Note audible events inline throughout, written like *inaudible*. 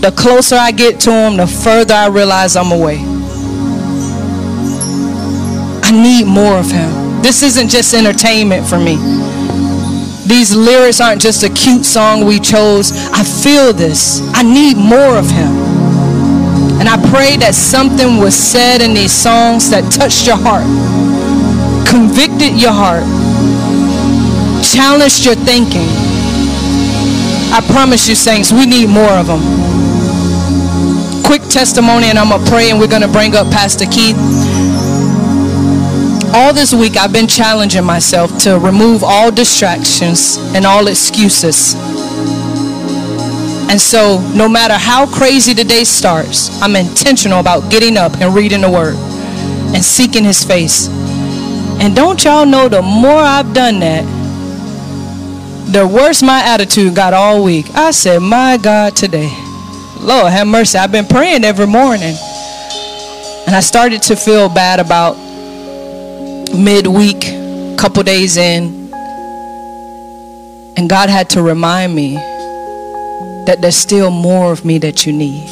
the closer I get to him, the further I realize I'm away. I need more of him. This isn't just entertainment for me. These lyrics aren't just a cute song we chose. I feel this. I need more of him. And I pray that something was said in these songs that touched your heart, convicted your heart, challenged your thinking. I promise you, saints, we need more of them quick testimony and I'm going to pray and we're going to bring up Pastor Keith. All this week I've been challenging myself to remove all distractions and all excuses. And so no matter how crazy the day starts, I'm intentional about getting up and reading the word and seeking his face. And don't y'all know the more I've done that, the worse my attitude got all week. I said, my God, today. Lord have mercy. I've been praying every morning. And I started to feel bad about midweek, couple days in. And God had to remind me that there's still more of me that you need.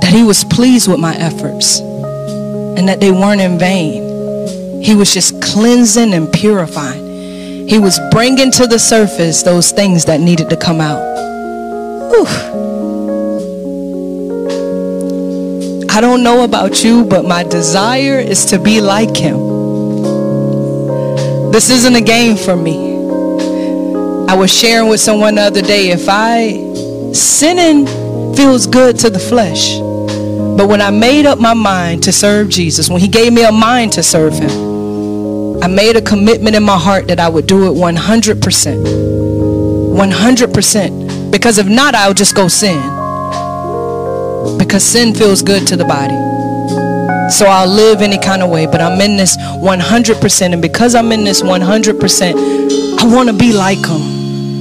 That he was pleased with my efforts and that they weren't in vain. He was just cleansing and purifying. He was bringing to the surface those things that needed to come out. Whew. I don't know about you, but my desire is to be like him. This isn't a game for me. I was sharing with someone the other day, if I, sinning feels good to the flesh. But when I made up my mind to serve Jesus, when he gave me a mind to serve him, I made a commitment in my heart that I would do it 100%. 100%. Because if not, I'll just go sin. Because sin feels good to the body. So I'll live any kind of way, but I'm in this 100%. And because I'm in this 100%, I want to be like him.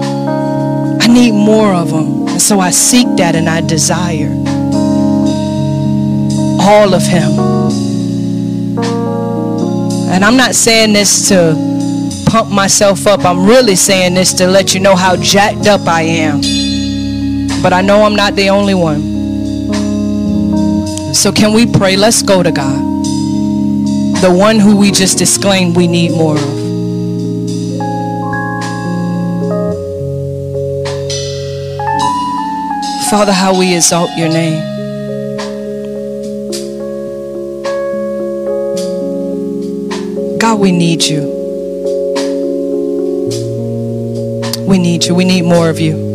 I need more of him. And so I seek that and I desire all of him. And I'm not saying this to pump myself up. I'm really saying this to let you know how jacked up I am. But I know I'm not the only one. So can we pray? Let's go to God. The one who we just disclaimed we need more of. Father, how we exalt your name. God, we need you. We need you. We need more of you.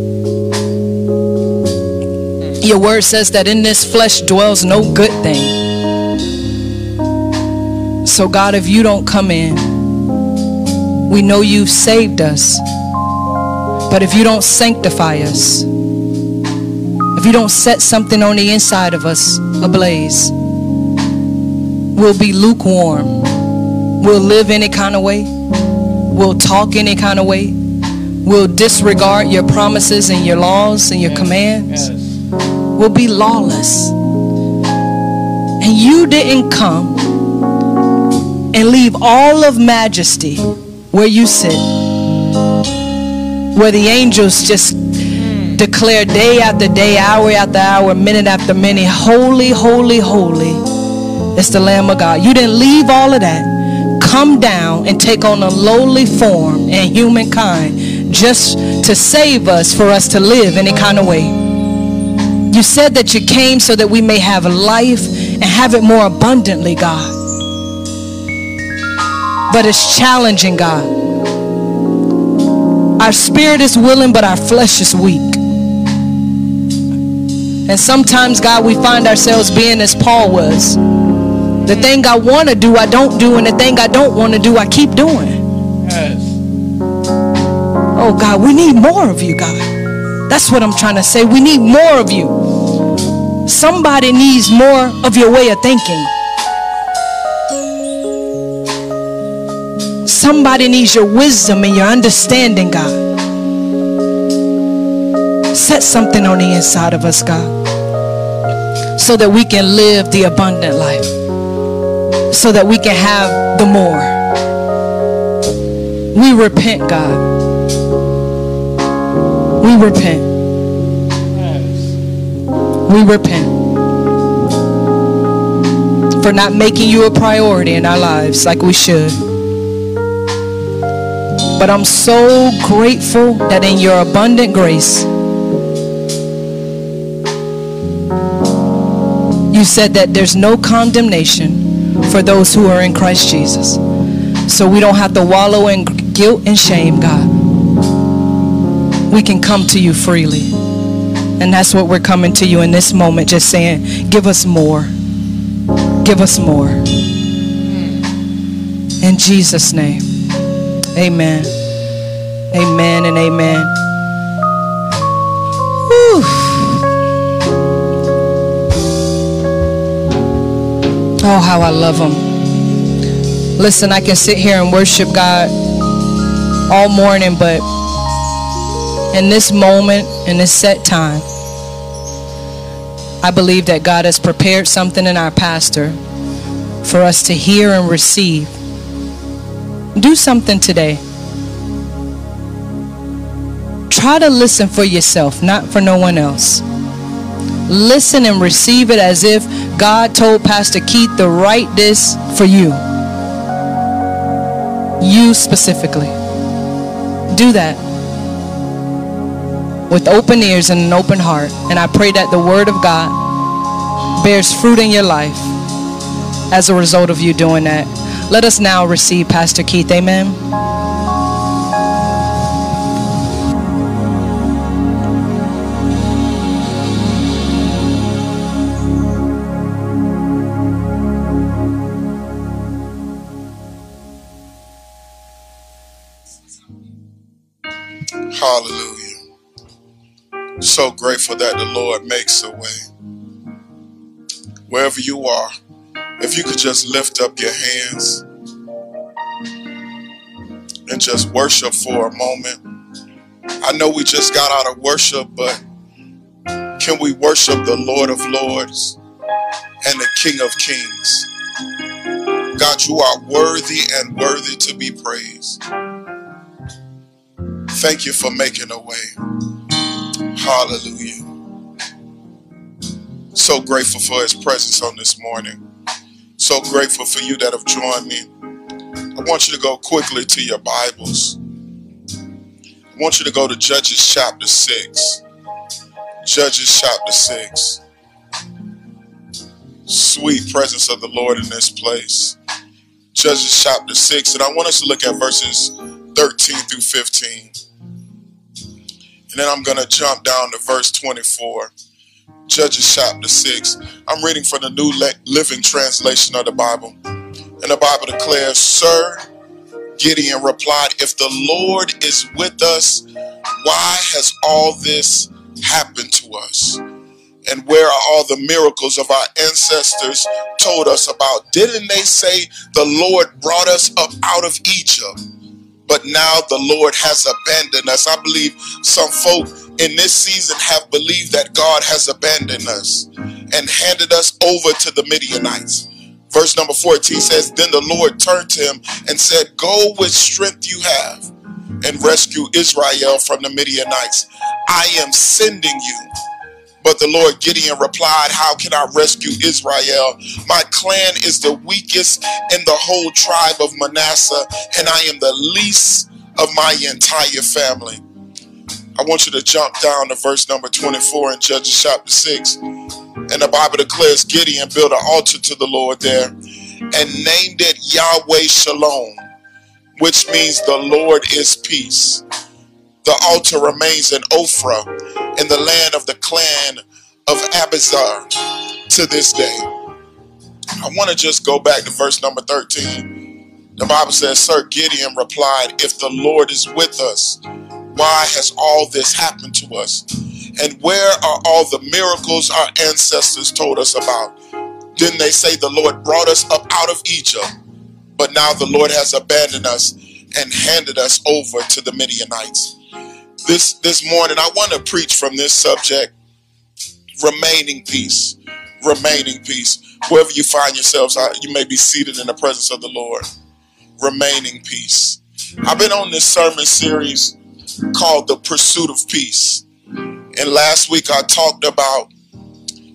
Your word says that in this flesh dwells no good thing. So, God, if you don't come in, we know you've saved us. But if you don't sanctify us, if you don't set something on the inside of us ablaze, we'll be lukewarm. We'll live any kind of way. We'll talk any kind of way. We'll disregard your promises and your laws and your commands. Will be lawless. And you didn't come and leave all of majesty where you sit, where the angels just declare day after day, hour after hour, minute after minute, holy, holy, holy is the Lamb of God. You didn't leave all of that. Come down and take on a lowly form and humankind just to save us for us to live any kind of way. You said that you came so that we may have life and have it more abundantly, God. But it's challenging, God. Our spirit is willing, but our flesh is weak. And sometimes, God, we find ourselves being as Paul was. The thing I want to do, I don't do, and the thing I don't want to do, I keep doing. Yes. Oh, God, we need more of you, God. That's what I'm trying to say. We need more of you. Somebody needs more of your way of thinking. Somebody needs your wisdom and your understanding, God. Set something on the inside of us, God, so that we can live the abundant life, so that we can have the more. We repent, God. We repent. We repent for not making you a priority in our lives like we should. But I'm so grateful that in your abundant grace, you said that there's no condemnation for those who are in Christ Jesus. So we don't have to wallow in guilt and shame, God. We can come to you freely. And that's what we're coming to you in this moment, just saying, give us more. Give us more. In Jesus' name. Amen. Amen and amen. Whew. Oh, how I love Him. Listen, I can sit here and worship God all morning, but in this moment, in this set time, I believe that God has prepared something in our pastor for us to hear and receive. Do something today. Try to listen for yourself, not for no one else. Listen and receive it as if God told Pastor Keith to write this for you. You specifically. Do that with open ears and an open heart. And I pray that the Word of God bears fruit in your life as a result of you doing that. Let us now receive Pastor Keith. Amen. Hallelujah. So grateful that the Lord makes a way. Wherever you are, if you could just lift up your hands and just worship for a moment. I know we just got out of worship, but can we worship the Lord of Lords and the King of Kings? God, you are worthy and worthy to be praised. Thank you for making a way. Hallelujah. So grateful for his presence on this morning. So grateful for you that have joined me. I want you to go quickly to your Bibles. I want you to go to Judges chapter 6. Judges chapter 6. Sweet presence of the Lord in this place. Judges chapter 6. And I want us to look at verses 13 through 15. And then I'm going to jump down to verse 24. Judges chapter 6. I'm reading from the New Living Translation of the Bible. And the Bible declares, Sir, Gideon replied, If the Lord is with us, why has all this happened to us? And where are all the miracles of our ancestors told us about? Didn't they say the Lord brought us up out of Egypt? But now the Lord has abandoned us. I believe some folk in this season have believed that God has abandoned us and handed us over to the Midianites. Verse number 14 says, Then the Lord turned to him and said, Go with strength you have and rescue Israel from the Midianites. I am sending you. But the Lord Gideon replied, How can I rescue Israel? My clan is the weakest in the whole tribe of Manasseh, and I am the least of my entire family. I want you to jump down to verse number 24 in Judges chapter 6. And the Bible declares Gideon built an altar to the Lord there and named it Yahweh Shalom, which means the Lord is peace. The altar remains in Ophrah in the land of the clan of Abiezer to this day. I want to just go back to verse number 13. The Bible says, Sir Gideon replied, If the Lord is with us, why has all this happened to us? And where are all the miracles our ancestors told us about? Didn't they say the Lord brought us up out of Egypt, but now the Lord has abandoned us and handed us over to the Midianites? This this morning I want to preach from this subject, remaining peace. Remaining peace. Wherever you find yourselves, you may be seated in the presence of the Lord. Remaining peace. I've been on this sermon series called The Pursuit of Peace. And last week I talked about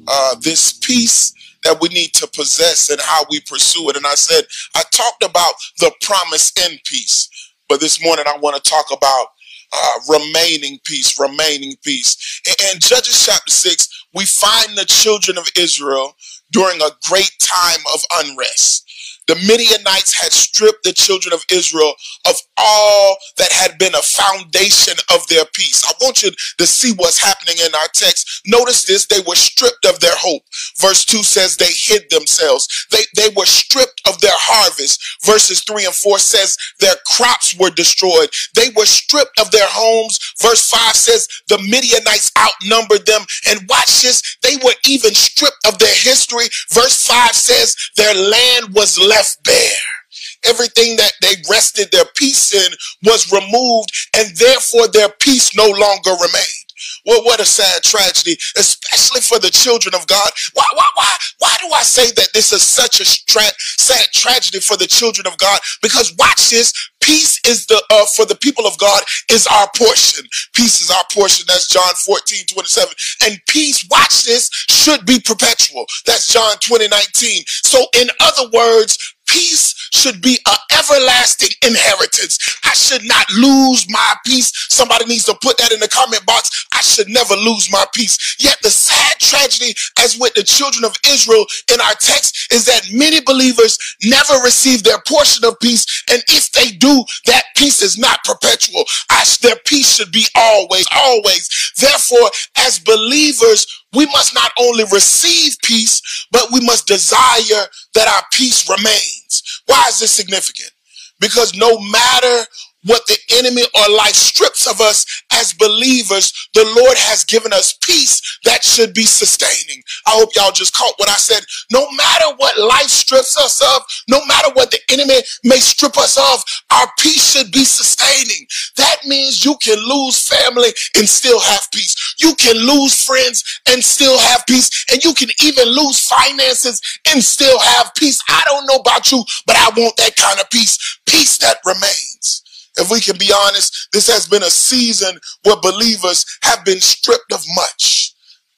uh, this peace that we need to possess and how we pursue it. And I said, I talked about the promise in peace. But this morning I want to talk about uh, remaining peace, remaining peace. In, in Judges chapter 6, we find the children of Israel during a great time of unrest. The Midianites had stripped the children of Israel of all that had been a foundation of their peace. I want you to see what's happening in our text. Notice this, they were stripped of their hope. Verse 2 says they hid themselves. They, they were stripped of their harvest. Verses 3 and 4 says their crops were destroyed. They were stripped of their homes. Verse 5 says the Midianites outnumbered them. And watch this, they were even stripped of their history. Verse 5 says their land was left bare. Everything that they rested their peace in was removed, and therefore their peace no longer remained. Well, what a sad tragedy, especially for the children of God. Why, why, why, why do I say that this is such a tra- sad tragedy for the children of God? Because watch this. Peace is the, uh, for the people of God is our portion. Peace is our portion. That's John 14, 27. And peace, watch this, should be perpetual. That's John 20, 19. So in other words, peace should be an everlasting inheritance. I should not lose my peace. Somebody needs to put that in the comment box. I should never lose my peace. Yet the sad tragedy, as with the children of Israel in our text, is that many believers never receive their portion of peace. And if they do, that peace is not perpetual. I, their peace should be always, always. Therefore, as believers, we must not only receive peace, but we must desire that our peace remains. Why is this significant? Because no matter what the enemy or life strips of us as believers, the Lord has given us peace that should be sustaining. I hope y'all just caught what I said. No matter what life strips us of, no matter what the enemy may strip us of, our peace should be sustaining. That means you can lose family and still have peace. You can lose friends and still have peace. And you can even lose finances and still have peace. I don't know about you, but I want that kind of peace. Peace that remains. If we can be honest, this has been a season where believers have been stripped of much.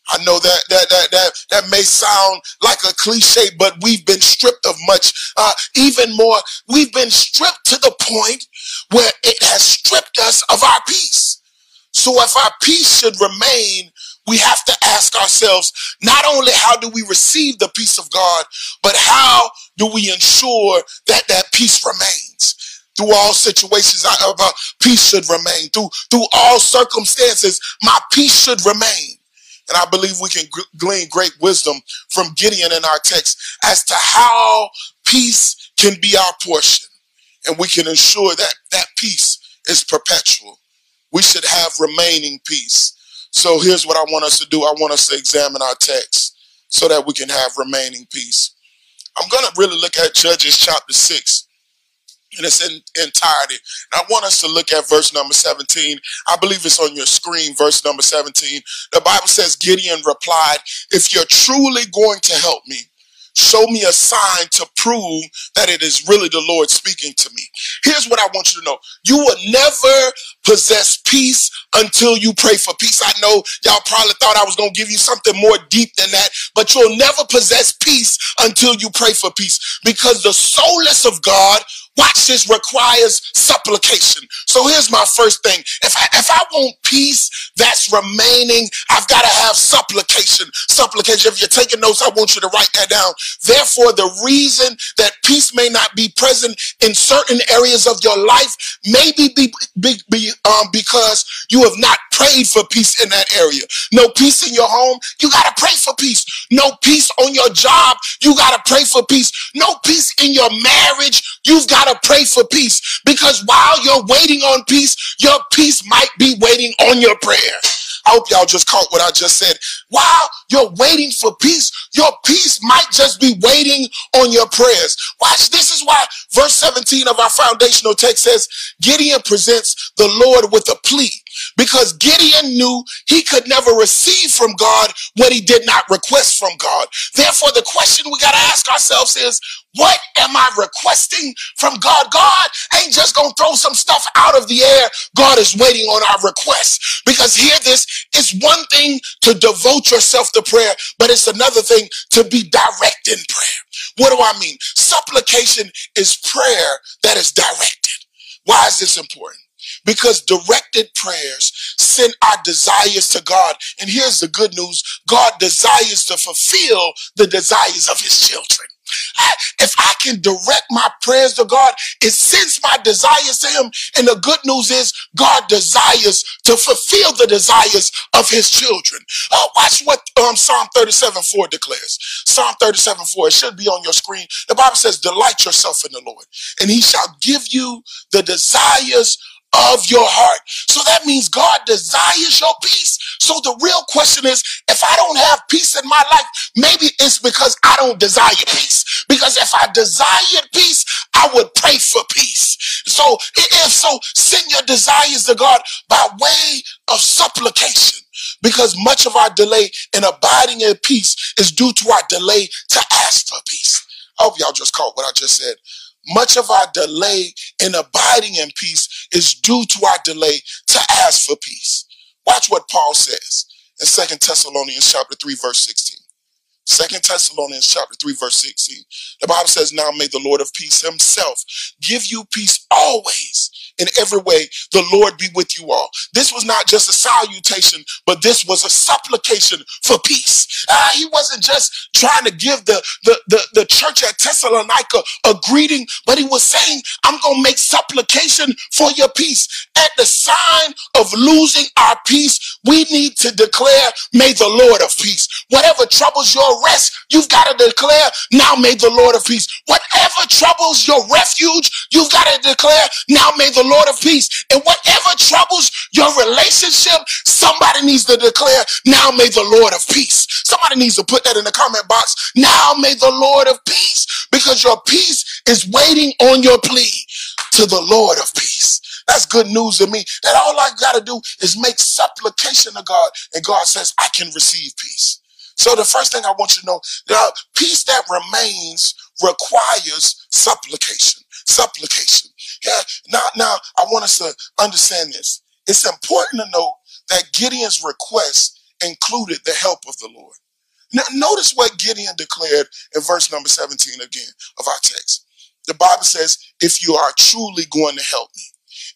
I know that that that that that may sound like a cliche, but we've been stripped of much. Uh, even more, we've been stripped to the point where it has stripped us of our peace. So if our peace should remain, we have to ask ourselves not only how do we receive the peace of God, but how do we ensure that that peace remains? Through all situations, I, uh, peace should remain. Through through all circumstances, my peace should remain. And I believe we can glean great wisdom from Gideon in our text as to how peace can be our portion. And we can ensure that that peace is perpetual. We should have remaining peace. So here's what I want us to do. I want us to examine our text so that we can have remaining peace. I'm going to really look at Judges chapter 6 in its entirety. And I want us to look at verse number 17. I believe it's on your screen, verse number 17. The Bible says, Gideon replied, If you're truly going to help me, show me a sign to prove that it is really the Lord speaking to me. Here's what I want you to know. You will never possess peace until you pray for peace. I know y'all probably thought I was going to give you something more deep than that, but you'll never possess peace until you pray for peace because the soulless of God Watch this requires supplication. So here's my first thing. If I, if I want peace that's remaining, I've got to have supplication. Supplication. If you're taking notes, I want you to write that down. Therefore, the reason that peace may not be present in certain areas of your life may be, be, be, be um, because you have not prayed for peace in that area. No peace in your home, you got to pray for peace. No peace on your job, you got to pray for peace. No peace in your marriage, you've got to pray for peace because while you're waiting on peace, your peace might be waiting on your prayer. I hope y'all just caught what I just said. While you're waiting for peace, your peace might just be waiting on your prayers. Watch, this is why verse 17 of our foundational text says, Gideon presents the Lord with a plea because Gideon knew he could never receive from God what he did not request from God. Therefore, the question we got to ask ourselves is, what am I requesting from God? God ain't just going to throw some stuff out of the air. God is waiting on our requests. Because hear this, it's one thing to devote yourself to prayer, but it's another thing to be direct in prayer. What do I mean? Supplication is prayer that is directed. Why is this important? Because directed prayers send our desires to God. And here's the good news. God desires to fulfill the desires of his children. If I can direct my prayers to God, it sends my desires to Him. And the good news is God desires to fulfill the desires of His children. Uh, watch what um, Psalm 37 4 declares. Psalm 37 4, it should be on your screen. The Bible says, Delight yourself in the Lord, and He shall give you the desires of your heart. So that means God desires your peace. So the real question is, if I don't have peace in my life, maybe it's because I don't desire peace. Because if I desired peace, I would pray for peace. So if so, send your desires to God by way of supplication. Because much of our delay in abiding in peace is due to our delay to ask for peace. I hope y'all just caught what I just said. Much of our delay in abiding in peace is due to our delay to ask for peace. Watch what Paul says in Second Thessalonians chapter 3, verse 16. Second Thessalonians chapter 3, verse 16. The Bible says, Now may the Lord of peace himself give you peace always in every way. The Lord be with you all. This was not just a salutation, but this was a supplication for peace. Uh, he wasn't just trying to give the, the, the, the church at Thessalonica a greeting, but he was saying, I'm going to make supplication for your peace. At the sign of losing our peace, we need to declare, may the Lord of peace. Whatever troubles your rest, you've got to declare, now may the Lord of peace. Whatever troubles your refuge, you've got to declare, now may the Lord of peace. And whatever troubles your relationship, somebody needs to declare, now may the Lord of peace. Somebody needs to put that in the comment box. Now may the Lord of peace, because your peace is waiting on your plea to the Lord of peace. That's good news to me. That all I got to do is make supplication to God, and God says, I can receive peace. So the first thing I want you to know, the peace that remains requires supplication. Supplication. Yeah. Now, now I want us to understand this. It's important to note that Gideon's request included the help of the Lord. Now, notice what Gideon declared in verse number 17 again of our text. The Bible says, if you are truly going to help me.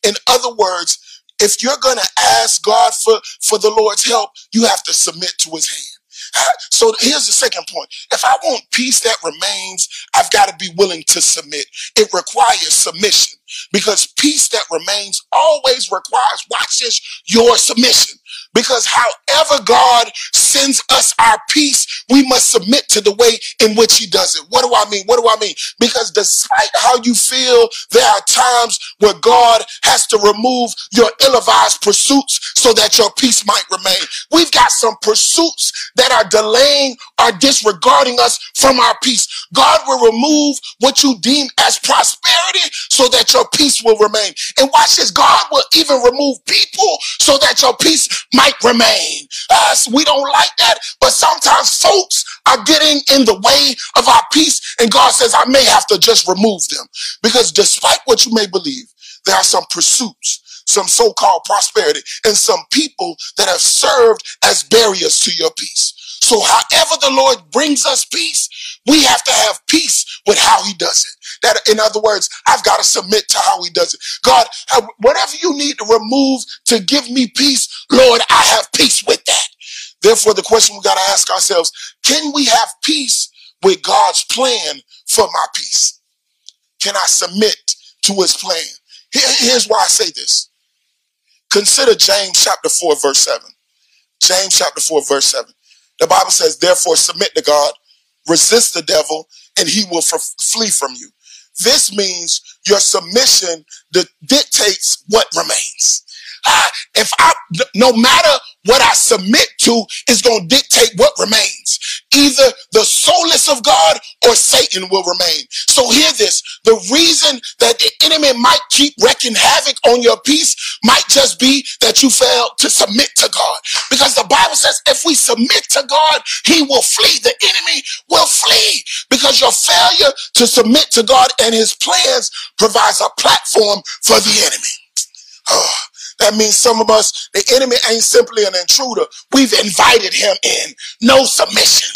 In other words, if you're going to ask God for, for the Lord's help, you have to submit to his hand. *laughs* So here's the second point. If I want peace that remains, I've got to be willing to submit. It requires submission because peace that remains always requires, watch this, your submission. Because however God sends us our peace, we must submit to the way in which he does it. What do I mean? What do I mean? Because despite how you feel, there are times where God has to remove your ill-advised pursuits so that your peace might remain. We've got some pursuits that are delaying or disregarding us from our peace. God will remove what you deem as prosperity so that your peace will remain. And watch this. God will even remove people so that your peace might remain. Us, we don't like that, but sometimes folks are getting in the way of our peace. And God says, I may have to just remove them because despite what you may believe, there are some pursuits, some so-called prosperity and some people that have served as barriers to your peace. So however the Lord brings us peace, we have to have peace with how he does it. That, in other words, I've got to submit to how he does it. God, whatever you need to remove to give me peace, Lord, I have peace with that. Therefore, the question we got to ask ourselves, can we have peace with God's plan for my peace? Can I submit to his plan? Here's why I say this. Consider James chapter 4, verse 7. James chapter 4, verse 7. The Bible says, therefore submit to God, resist the devil, and he will flee from you. This means your submission dictates what remains. I, if I, no matter what I submit to is going to dictate what remains. Either the soulless of God or Satan will remain. So hear this. The reason that the enemy might keep wrecking havoc on your peace might just be that you fail to submit to God. Because the Bible says if we submit to God, he will flee. The enemy will flee because your failure to submit to God and his plans provides a platform for the enemy. Oh, that means some of us, the enemy ain't simply an intruder. We've invited him in. No submission.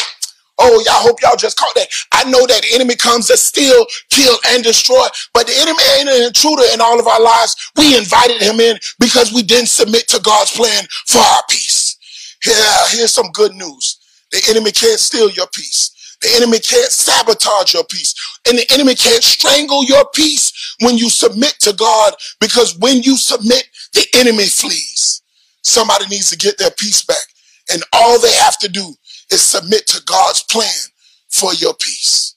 Oh, y'all hope y'all just caught that. I know that the enemy comes to steal, kill, and destroy, but the enemy ain't an intruder in all of our lives. We invited him in because we didn't submit to God's plan for our peace. Yeah, here's some good news. The enemy can't steal your peace. The enemy can't sabotage your peace. And the enemy can't strangle your peace when you submit to God because when you submit, the enemy flees. Somebody needs to get their peace back. And all they have to do is submit to God's plan for your peace.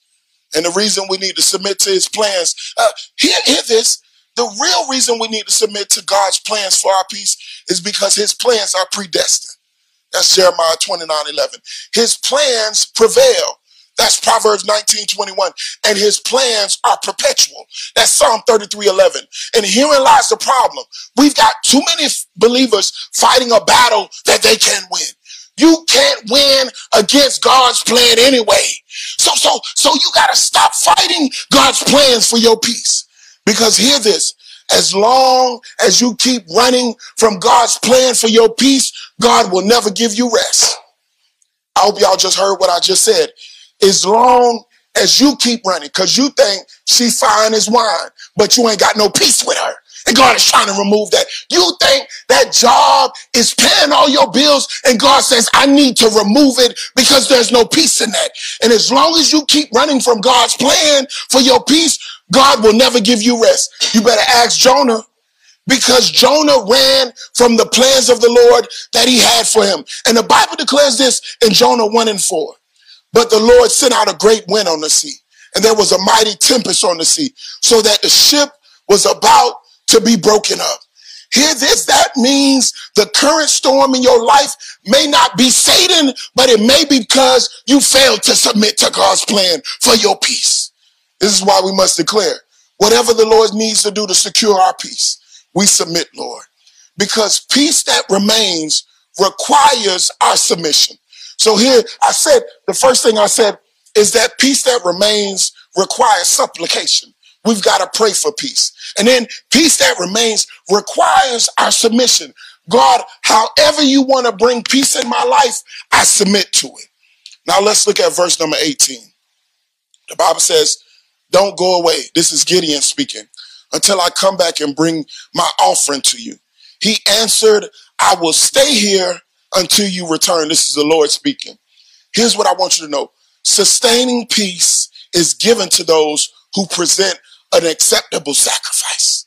And the reason we need to submit to his plans, uh, hear, hear this. The real reason we need to submit to God's plans for our peace is because his plans are predestined. That's Jeremiah 29 11. His plans prevail that's Proverbs 19, 21. And his plans are perpetual. That's Psalm 33, 11. And herein lies the problem. We've got too many believers fighting a battle that they can't win. You can't win against God's plan anyway. So, so, so you gotta stop fighting God's plans for your peace. Because hear this, as long as you keep running from God's plan for your peace, God will never give you rest. I hope y'all just heard what I just said as long as you keep running because you think she's fine as wine, but you ain't got no peace with her. And God is trying to remove that. You think that job is paying all your bills and God says, I need to remove it because there's no peace in that. And as long as you keep running from God's plan for your peace, God will never give you rest. You better ask Jonah because Jonah ran from the plans of the Lord that he had for him. And the Bible declares this in Jonah 1 and 4. But the Lord sent out a great wind on the sea, and there was a mighty tempest on the sea, so that the ship was about to be broken up. Hear this, that means the current storm in your life may not be Satan, but it may be because you failed to submit to God's plan for your peace. This is why we must declare whatever the Lord needs to do to secure our peace, we submit, Lord. Because peace that remains requires our submission. So here I said, the first thing I said is that peace that remains requires supplication. We've got to pray for peace. And then peace that remains requires our submission. God, however you want to bring peace in my life, I submit to it. Now let's look at verse number 18. The Bible says, don't go away. This is Gideon speaking until I come back and bring my offering to you. He answered, I will stay here until you return. This is the Lord speaking. Here's what I want you to know. Sustaining peace is given to those who present an acceptable sacrifice.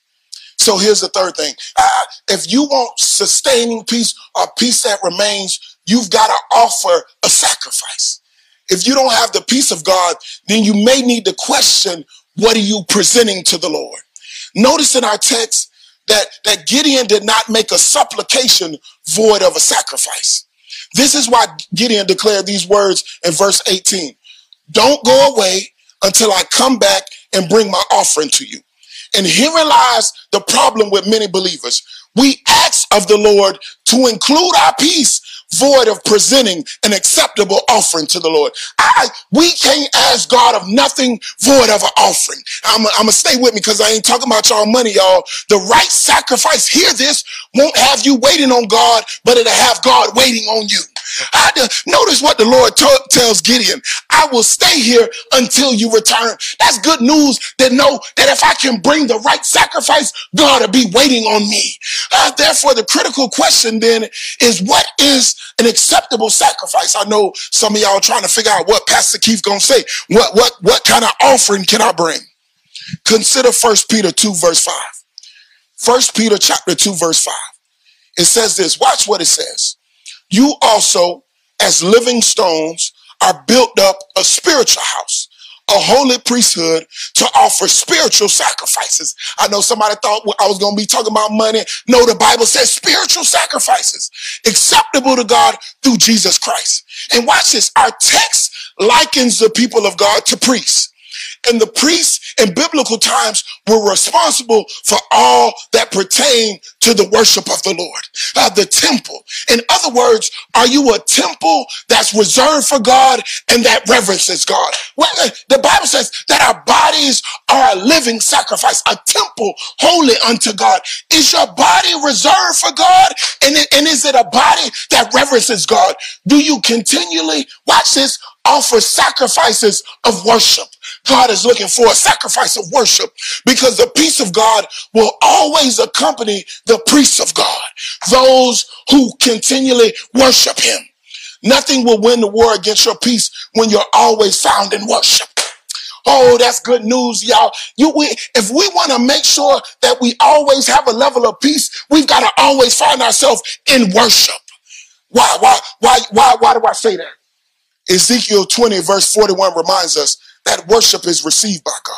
So here's the third thing. Uh, if you want sustaining peace or peace that remains, you've got to offer a sacrifice. If you don't have the peace of God, then you may need to question what are you presenting to the Lord. Notice in our text, that, that Gideon did not make a supplication void of a sacrifice. This is why Gideon declared these words in verse 18. Don't go away until I come back and bring my offering to you. And herein lies the problem with many believers. We ask of the Lord to include our peace void of presenting an acceptable offering to the Lord. I, we can't ask God of nothing void of an offering. I'm, I'm gonna stay with me because I ain't talking about y'all money, y'all. The right sacrifice, hear this, won't have you waiting on God, but it'll have God waiting on you. I, notice what the Lord tells Gideon. I will stay here until you return. That's good news to know that if I can bring the right sacrifice, God will be waiting on me. Uh, therefore, the critical question then is what is an acceptable sacrifice? I know some of y'all trying to figure out what Pastor Keith gonna say. What, what, what kind of offering can I bring? Consider First Peter 2 verse 5. First Peter chapter 2 verse 5. It says this. Watch what it says. You also, as living stones, are built up a spiritual house, a holy priesthood to offer spiritual sacrifices. I know somebody thought I was going to be talking about money. No, the Bible says spiritual sacrifices acceptable to God through Jesus Christ. And watch this. Our text likens the people of God to priests and the priests in biblical times were responsible for all that pertained to the worship of the Lord, uh, the temple. In other words, are you a temple that's reserved for God and that reverences God? Well, uh, the Bible says that our bodies are a living sacrifice, a temple holy unto God. Is your body reserved for God? And, and is it a body that reverences God? Do you continually, watch this, offer sacrifices of worship? God is looking for a sacrifice of worship because the peace of God will always accompany the priests of God, those who continually worship him. Nothing will win the war against your peace when you're always found in worship. Oh, that's good news, y'all. You, we, if we want to make sure that we always have a level of peace, we've got to always find ourselves in worship. Why, why, why, why, why do I say that? Ezekiel 20 verse 41 reminds us that worship is received by God.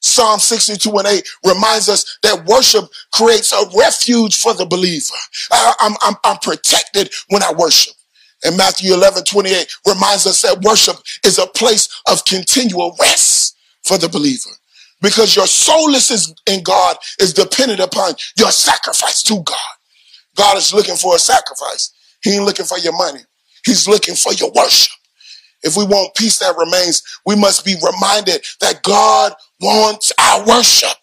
Psalm 62 and 8 reminds us that worship creates a refuge for the believer. I, I'm, I'm, I'm protected when I worship. And Matthew 11, 28 reminds us that worship is a place of continual rest for the believer. Because your soulless in God is dependent upon your sacrifice to God. God is looking for a sacrifice. He ain't looking for your money. He's looking for your worship. If we want peace that remains, we must be reminded that God wants our worship.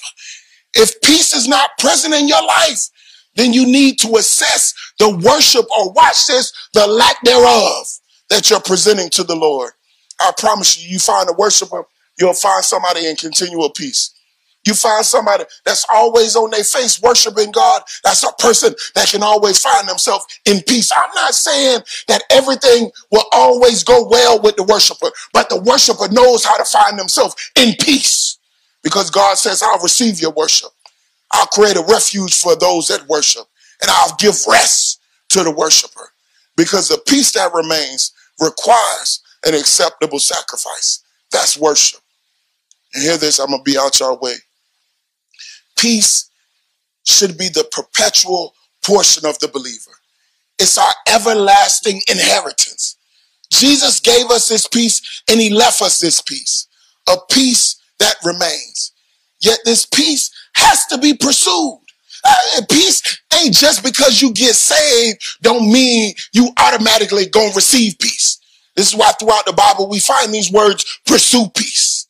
If peace is not present in your life, then you need to assess the worship or watch this, the lack thereof that you're presenting to the Lord. I promise you, you find a worshiper, you'll find somebody in continual peace. You find somebody that's always on their face worshiping God. That's a person that can always find themselves in peace. I'm not saying that everything will always go well with the worshiper, but the worshiper knows how to find themselves in peace because God says, I'll receive your worship. I'll create a refuge for those that worship and I'll give rest to the worshiper because the peace that remains requires an acceptable sacrifice. That's worship. And hear this, I'm going to be out your way peace should be the perpetual portion of the believer. It's our everlasting inheritance. Jesus gave us this peace and he left us this peace, a peace that remains. Yet this peace has to be pursued. Uh, peace ain't just because you get saved don't mean you automatically gonna receive peace. This is why throughout the Bible we find these words, pursue peace.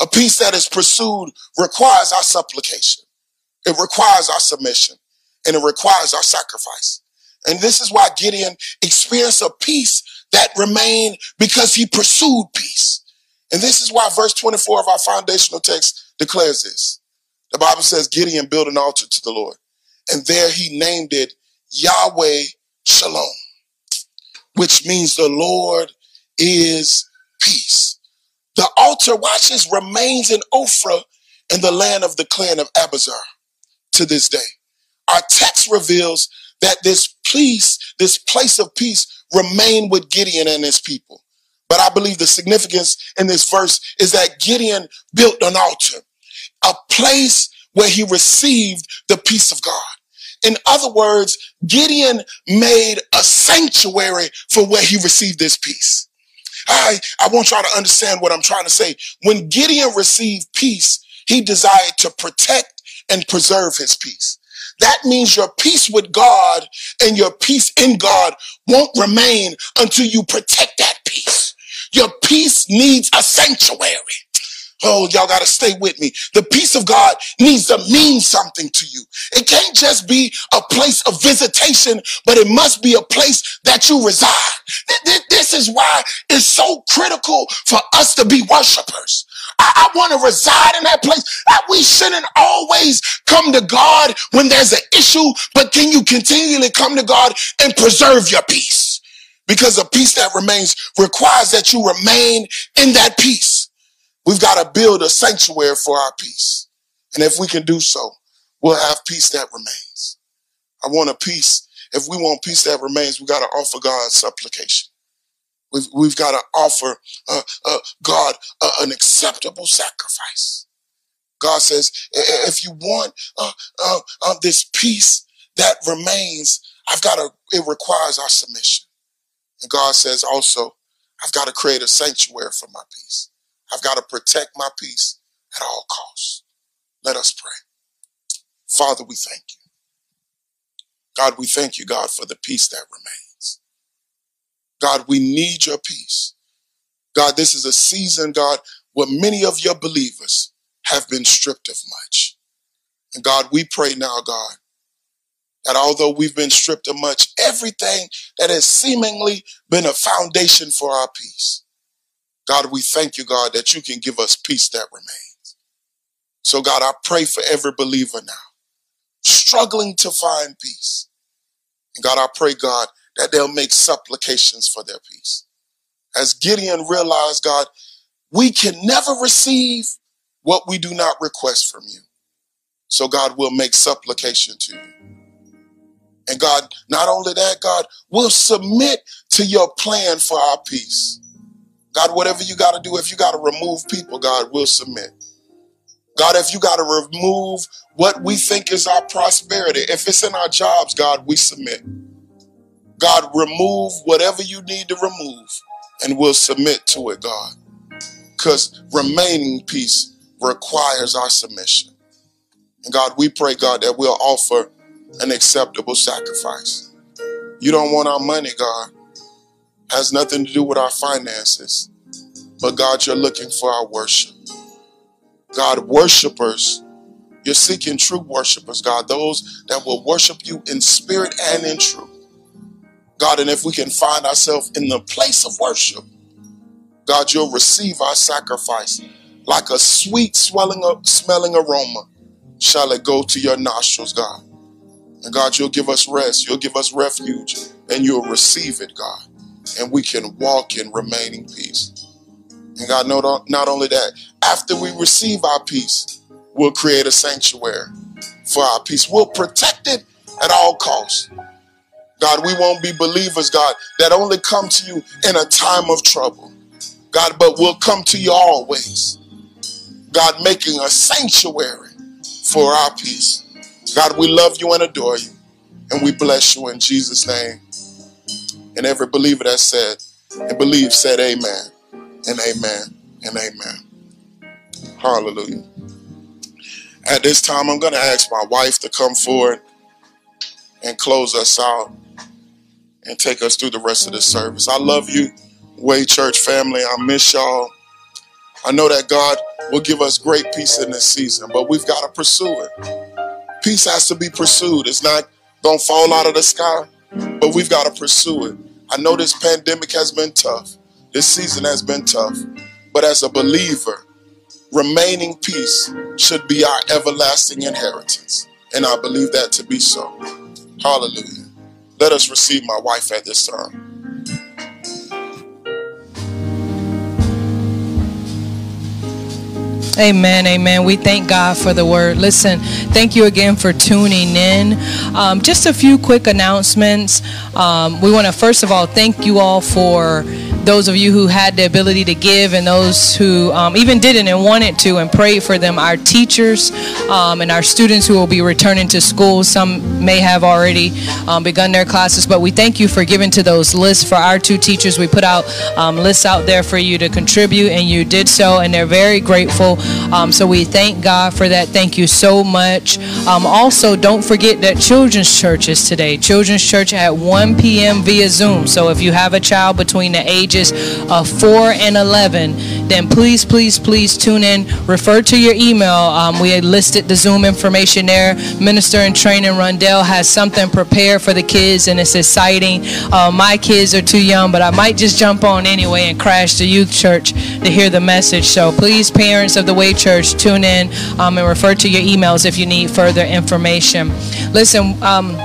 A peace that is pursued requires our supplication. It requires our submission and it requires our sacrifice. And this is why Gideon experienced a peace that remained because he pursued peace. And this is why verse 24 of our foundational text declares this. The Bible says Gideon built an altar to the Lord and there he named it Yahweh Shalom, which means the Lord is peace. The altar, watch this, remains in Ophrah in the land of the clan of Abiezer to this day. Our text reveals that this peace, this place of peace remained with Gideon and his people. But I believe the significance in this verse is that Gideon built an altar, a place where he received the peace of God. In other words, Gideon made a sanctuary for where he received this peace. I, I want y'all to understand what I'm trying to say. When Gideon received peace, he desired to protect and preserve his peace. That means your peace with God and your peace in God won't remain until you protect that peace. Your peace needs a sanctuary. Oh, y'all got to stay with me. The peace of God needs to mean something to you. It can't just be a place of visitation, but it must be a place that you reside. This is why it's so critical for us to be worshipers. I, I want to reside in that place. We shouldn't always come to God when there's an issue, but can you continually come to God and preserve your peace? Because a peace that remains requires that you remain in that peace. We've got to build a sanctuary for our peace. And if we can do so, we'll have peace that remains. I want a peace. If we want peace that remains, we got to offer God supplication. We've, we've got to offer uh, uh, God uh, an acceptable sacrifice. God says, if you want uh, uh, uh, this peace that remains, I've got to, it requires our submission. And God says also, I've got to create a sanctuary for my peace. I've got to protect my peace at all costs. Let us pray. Father, we thank you. God, we thank you, God, for the peace that remains. God, we need your peace. God, this is a season, God, where many of your believers have been stripped of much. And God, we pray now, God, that although we've been stripped of much, everything that has seemingly been a foundation for our peace, God, we thank you, God, that you can give us peace that remains. So, God, I pray for every believer now struggling to find peace. And God, I pray, God, that they'll make supplications for their peace. As Gideon realized, God, we can never receive what we do not request from you. So, God, will make supplication to you. And God, not only that, God, we'll submit to your plan for our peace. God, whatever you got to do, if you got to remove people, God, we'll submit. God, if you got to remove what we think is our prosperity, if it's in our jobs, God, we submit. God, remove whatever you need to remove and we'll submit to it, God. Because remaining peace requires our submission. And God, we pray, God, that we'll offer an acceptable sacrifice. You don't want our money, God. Has nothing to do with our finances. But God, you're looking for our worship. God, worshipers, you're seeking true worshipers, God, those that will worship you in spirit and in truth. God, and if we can find ourselves in the place of worship, God, you'll receive our sacrifice like a sweet swelling up, smelling aroma. Shall it go to your nostrils, God? And God, you'll give us rest, you'll give us refuge, and you'll receive it, God. And we can walk in remaining peace. And God, not, not only that, after we receive our peace, we'll create a sanctuary for our peace. We'll protect it at all costs. God, we won't be believers, God, that only come to you in a time of trouble. God, but we'll come to you always. God, making a sanctuary for our peace. God, we love you and adore you. And we bless you in Jesus' name. And every believer that said and believe said amen and amen and amen. Hallelujah. At this time, I'm going to ask my wife to come forward and close us out and take us through the rest of the service. I love you, Way Church family. I miss y'all. I know that God will give us great peace in this season, but we've got to pursue it. Peace has to be pursued. It's not going to fall out of the sky, but we've got to pursue it. I know this pandemic has been tough. This season has been tough. But as a believer, remaining peace should be our everlasting inheritance. And I believe that to be so. Hallelujah. Let us receive my wife at this time. Amen, amen. We thank God for the word. Listen, thank you again for tuning in. Um, just a few quick announcements. Um, we want to first of all thank you all for those of you who had the ability to give and those who um, even didn't and wanted to and prayed for them. Our teachers um, and our students who will be returning to school. Some may have already um, begun their classes, but we thank you for giving to those lists. For our two teachers, we put out um, lists out there for you to contribute, and you did so, and they're very grateful. Um, so we thank God for that. Thank you so much. Um, also, don't forget that Children's Church is today. Children's Church at 1 p.m. via Zoom. So if you have a child between the age ages of 4 and 11, then please, please, please tune in. Refer to your email. Um, we listed the Zoom information there. Minister in Training Rundell has something prepared for the kids, and it's exciting. Uh, my kids are too young, but I might just jump on anyway and crash the youth church to hear the message. So please, parents of the Way Church, tune in um, and refer to your emails if you need further information. Listen, um,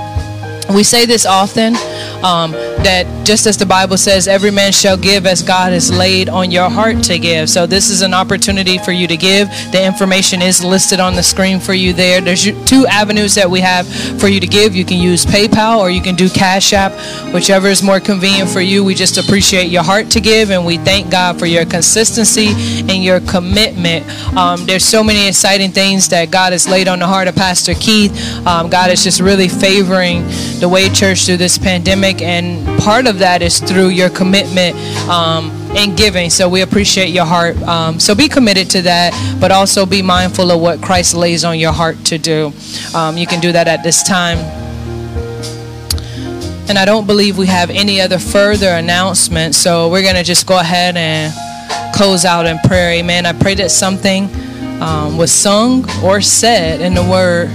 We say this often um, that just as the Bible says, every man shall give as God has laid on your heart to give. So this is an opportunity for you to give. The information is listed on the screen for you there. There's two avenues that we have for you to give. You can use PayPal or you can do Cash App, whichever is more convenient for you. We just appreciate your heart to give and we thank God for your consistency and your commitment. Um, there's so many exciting things that God has laid on the heart of Pastor Keith. Um, God is just really favoring the way church through this pandemic and part of that is through your commitment um, and giving. So we appreciate your heart. Um, so be committed to that, but also be mindful of what Christ lays on your heart to do. Um, you can do that at this time. And I don't believe we have any other further announcements. So we're going to just go ahead and close out in prayer. Amen. I pray that something um, was sung or said in the word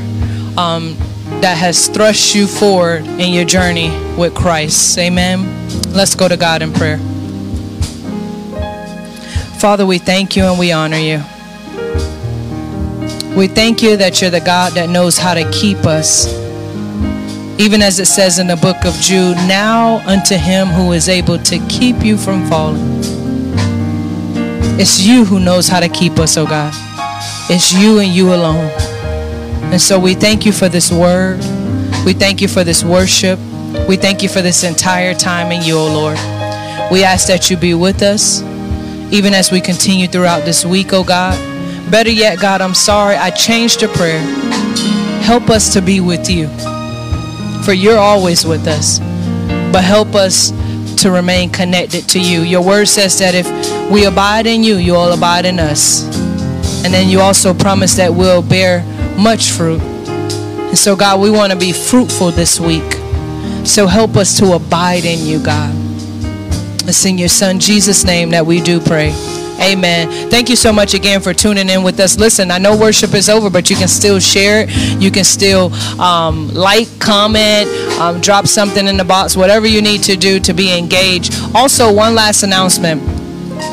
um, that has thrust you forward in your journey with Christ. Amen. Let's go to God in prayer. Father, we thank you and we honor you. We thank you that you're the God that knows how to keep us. Even as it says in the book of Jude, now unto him who is able to keep you from falling. It's you who knows how to keep us, oh God. It's you and you alone. And so we thank you for this word. We thank you for this worship. We thank you for this entire time in you, O Lord. We ask that you be with us, even as we continue throughout this week, O God. Better yet, God, I'm sorry I changed the prayer. Help us to be with you, for you're always with us. But help us to remain connected to you. Your word says that if we abide in you, you all abide in us. And then you also promise that we'll bear much fruit. And so, God, we want to be fruitful this week. So help us to abide in you, God. It's in your son Jesus' name that we do pray. Amen. Thank you so much again for tuning in with us. Listen, I know worship is over, but you can still share it. You can still um, like, comment, um, drop something in the box, whatever you need to do to be engaged. Also, one last announcement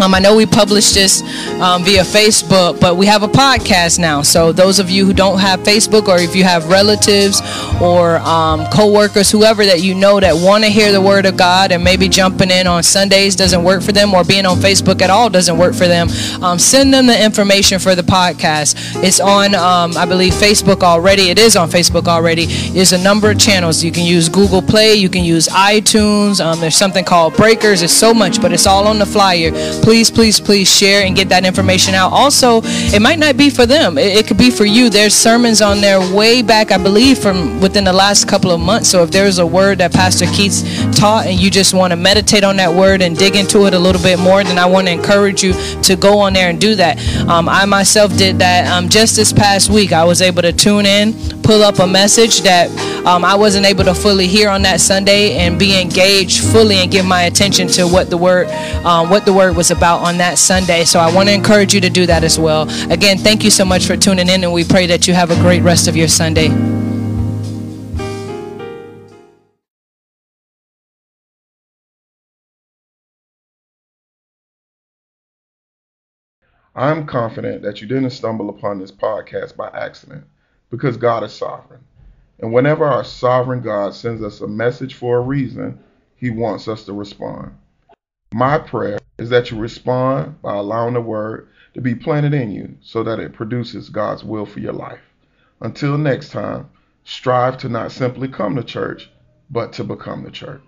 um, I know we published this um, via Facebook, but we have a podcast now. So those of you who don't have Facebook, or if you have relatives or um, co-workers, whoever that you know that want to hear the Word of God, and maybe jumping in on Sundays doesn't work for them, or being on Facebook at all doesn't work for them, um, send them the information for the podcast. It's on, um, I believe, Facebook already. It is on Facebook already. There's a number of channels. You can use Google Play. You can use iTunes. Um, there's something called Breakers. There's so much, but it's all on the flyer please, please, please share and get that information out. Also, it might not be for them. It, it, could be for you. There's sermons on there way back, I believe, from within the last couple of months. So if there's a word that Pastor Keith taught and you just want to meditate on that word and dig into it a little bit more, then I want to encourage you to go on there and do that. Um, I myself did that um, just this past week. I was able to tune in, pull up a message that um, I wasn't able to fully hear on that Sunday and be engaged fully and give my attention to what the word, um, what the word was about on that Sunday. So I want to encourage you to do that as well. Again, thank you so much for tuning in, and we pray that you have a great rest of your Sunday. I'm confident that you didn't stumble upon this podcast by accident because God is sovereign. And whenever our sovereign God sends us a message for a reason, he wants us to respond. My prayer is that you respond by allowing the word to be planted in you so that it produces God's will for your life. Until next time, strive to not simply come to church, but to become the church.